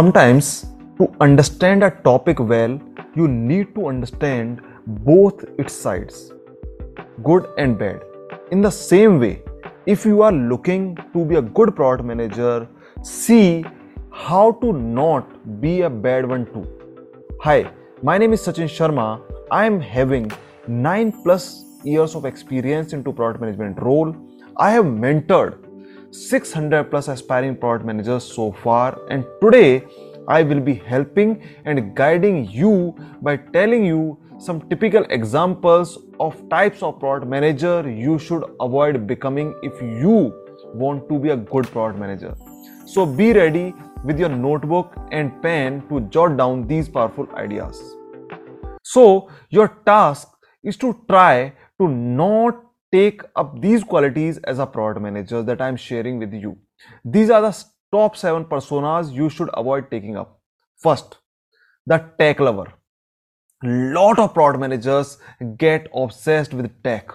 Sometimes, to understand a topic well, you need to understand both its sides, good and bad. In the same way, if you are looking to be a good product manager, see how to not be a bad one too. Hi, my name is Sachin Sharma. I am having 9 plus years of experience into product management role. I have mentored 600 plus aspiring product managers so far and today I will be helping and guiding you by telling you some typical examples of types of product manager you should avoid becoming if you want to be a good product manager. So be ready with your notebook and pen to jot down these powerful ideas. So your task is to try to not take up these qualities as a product manager that I'm sharing with you. These are the top seven personas you should avoid taking up. First, the tech lover. Lot of product managers get obsessed with tech.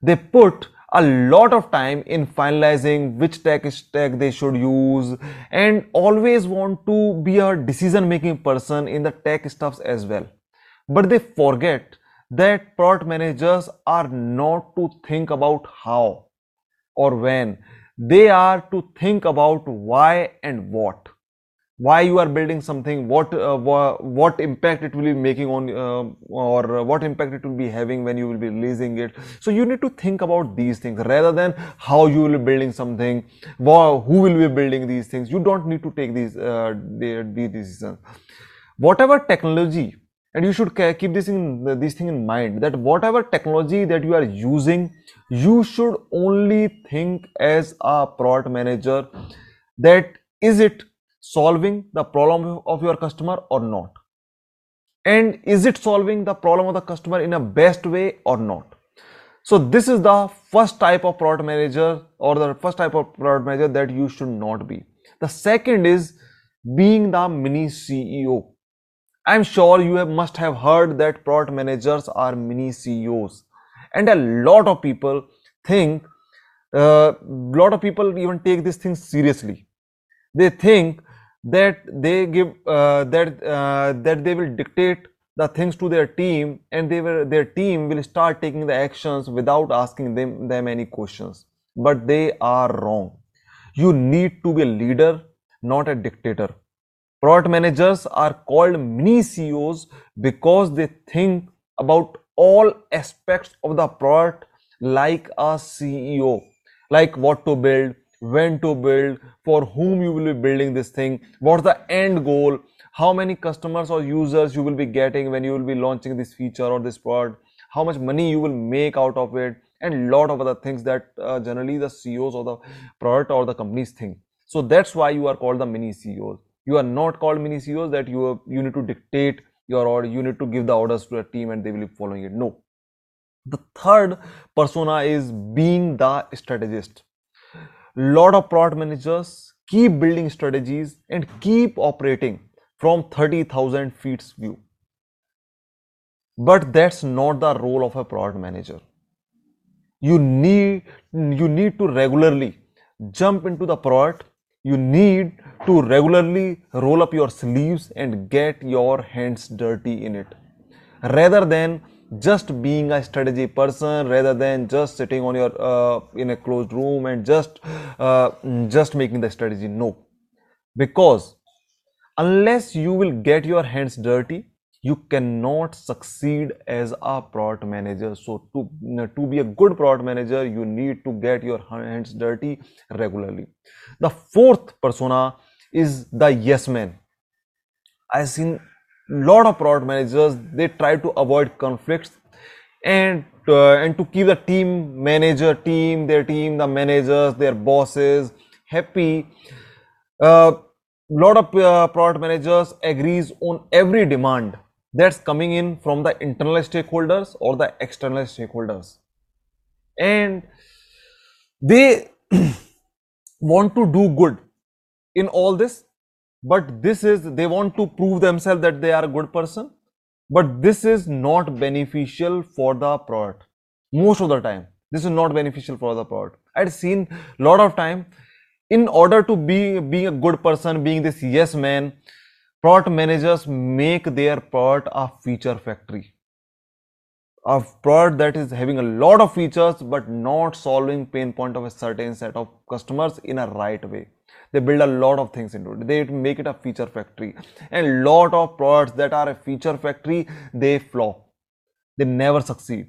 They put a lot of time in finalizing which tech is tech they should use and always want to be a decision making person in the tech stuffs as well. But they forget that product managers are not to think about how or when. They are to think about why and what. Why you are building something what uh, what impact it will be making on uh, or what impact it will be having when you will be releasing it. So you need to think about these things rather than how you will be building something who will be building these things. You don't need to take these uh, these decisions. Whatever technology and you should keep this in this thing in mind that whatever technology that you are using you should only think as a product manager that is it solving the problem of your customer or not? And is it solving the problem of the customer in a best way or not? So this is the first type of product manager or the first type of product manager that you should not be. The second is being the mini ceo I'm sure you have, must have heard that product managers are mini CEOs, and a lot of people think, a uh, lot of people even take this thing seriously. They think that they give uh, that uh, that they will dictate the things to their team, and they will their team will start taking the actions without asking them them any questions. But they are wrong. You need to be a leader, not a dictator Product managers are called mini CEOs because they think about all aspects of the product like a CEO, like what to build, when to build, for whom you will be building this thing, what's the end goal, how many customers or users you will be getting when you will be launching this feature or this product, how much money you will make out of it, and lot of other things that uh, generally the CEOs or the product or the companies think. So that's why you are called the mini CEOs you are not called mini ceos that you you need to dictate your order you need to give the orders to a team and they will be following it. No. The third persona is being the strategist. Lot of product managers keep building strategies and keep operating from 30000 feet view. But that's not the role of a product manager. You need you need to regularly jump into the product you need to regularly roll up your sleeves and get your hands dirty in it. Rather than just being a strategy person rather than just sitting on your uh, in a closed room and just uh, just making the strategy no. Because unless you will get your hands dirty you cannot succeed as a product manager. So to to be a good product manager you need to get your hands dirty regularly. The fourth persona is the yes man. I've seen lot of product managers they try to avoid conflicts and uh, and to keep the team manager team their team the managers their bosses happy. A uh, lot of uh, product managers agrees on every demand that's coming in from the internal stakeholders or the external stakeholders. And they want to do good in all this but this is they want to prove themselves that they are a good person but this is not beneficial for the product. Most of the time this is not beneficial for the product. I've seen a lot of time in order to be being a good person, being this yes man, product managers make their product a feature factory. A product that is having a lot of features but not solving pain point of a certain set of customers in a right way. They build a lot of things into it. They make it a feature factory. And lot of products that are a feature factory they flop. They never succeed.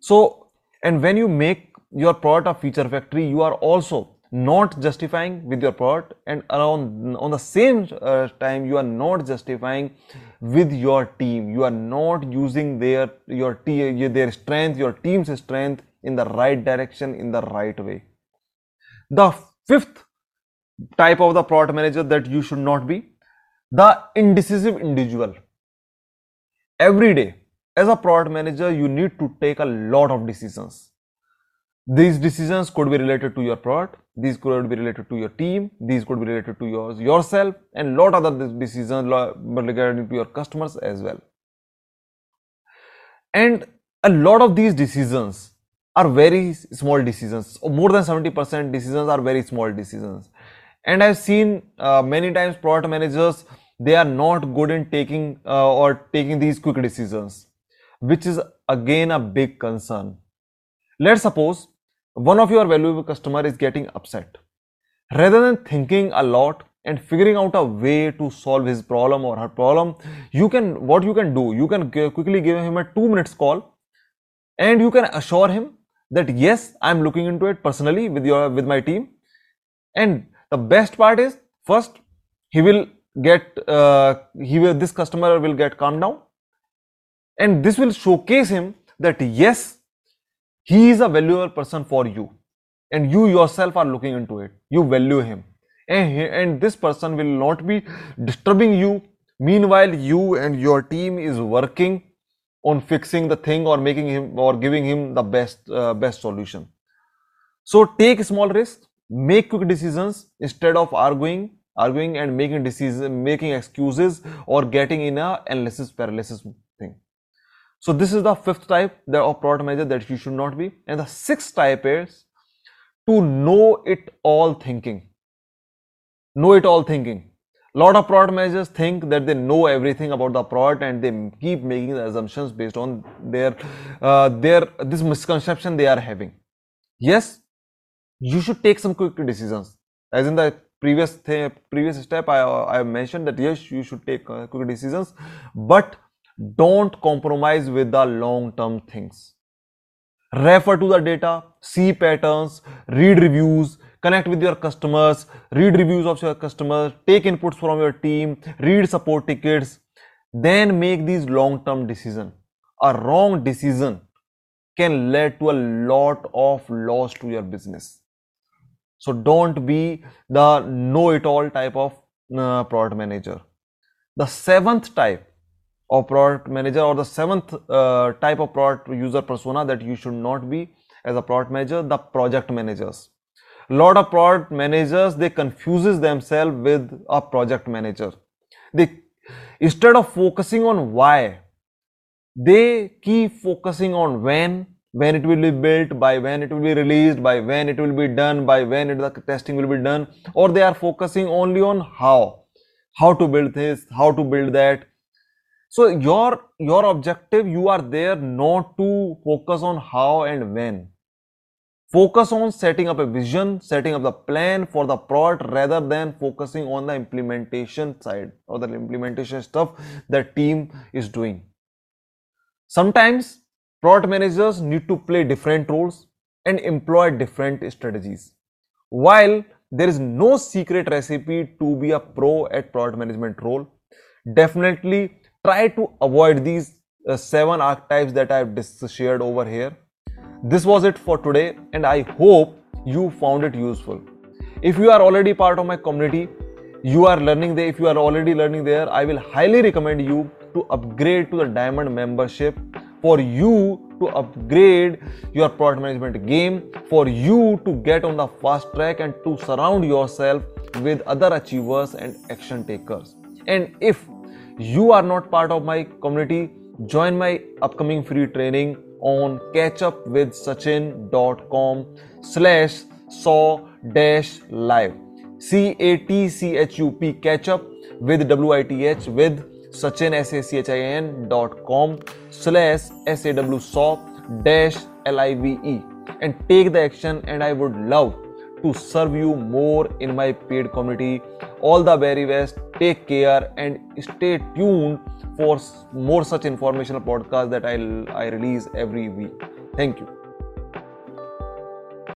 So and when you make your product a feature factory you are also not justifying with your product and around on the same uh, time you are not justifying with your team. You are not using their your their strength your team's strength in the right direction in the right way. The fifth type of the product manager that you should not be the indecisive individual. Every day as a product manager you need to take a lot of decisions these decisions could be related to your product. These could be related to your team. These could be related to yours yourself and lot other decisions regarding to your customers as well. And a lot of these decisions are very small decisions. More than 70% decisions are very small decisions. And i've seen uh, many times product managers they are not good in taking uh, or taking these quick decisions which is again a big concern. Let's suppose one of your valuable customer is getting upset. Rather than thinking a lot and figuring out a way to solve his problem or her problem you can what you can do you can quickly give him a 2 minutes call and you can assure him that yes i'm looking into it personally with your with my team. And the best part is first he will get uh, he will this customer will get calmed down. And this will showcase him that yes he is a valuable person for you. And you yourself are looking into it. You value him. And, he, and this person will not be disturbing you. Meanwhile you and your team is working on fixing the thing or making him or giving him the best uh, best solution. So take small risks make quick decisions instead of arguing arguing and making decisions making excuses or getting in a analysis paralysis so this is the fifth type of product manager that you should not be. And the sixth type is to know it all thinking. Know it all thinking. Lot of product managers think that they know everything about the product and they keep making the assumptions based on their uh, their this misconception they are having. Yes, you should take some quick decisions. As in the previous th- previous step, I I mentioned that yes, you should take uh, quick decisions, but don't compromise with the long term things. Refer to the data, see patterns, read reviews, connect with your customers, read reviews of your customers, take inputs from your team, read support tickets, then make these long term decisions. A wrong decision can lead to a lot of loss to your business. So don't be the know it all type of uh, product manager. The seventh type or product manager or the seventh uh, type of product user persona that you should not be as a product manager the project managers. Lot of product managers they confuses themselves with a project manager. They instead of focusing on why they keep focusing on when when it will be built by when it will be released by when it will be done by when it, the testing will be done or they are focusing only on how. How to build this how to build that so your your objective you are there not to focus on how and when. Focus on setting up a vision setting up the plan for the product rather than focusing on the implementation side or the implementation stuff that team is doing. Sometimes product managers need to play different roles and employ different strategies while there is no secret recipe to be a pro at product management role. Definitely try to avoid these uh, seven archetypes that I've shared over here. This was it for today, and I hope you found it useful. If you are already part of my community, you are learning there. If you are already learning there, I will highly recommend you to upgrade to the diamond membership for you to upgrade your product management game, for you to get on the fast track and to surround yourself with other achievers and action takers. And if you are not part of my community, join my upcoming free training on catchupwithsachin.com slash saw dash live. C A T C H U P catch up with W I T H with Sachin S A C H I N dot com slash S A W saw dash L I V E and take the action and I would love to serve you more in my paid community. All the very best. Take care and stay tuned for more such informational podcasts that I'll I release every week. Thank you.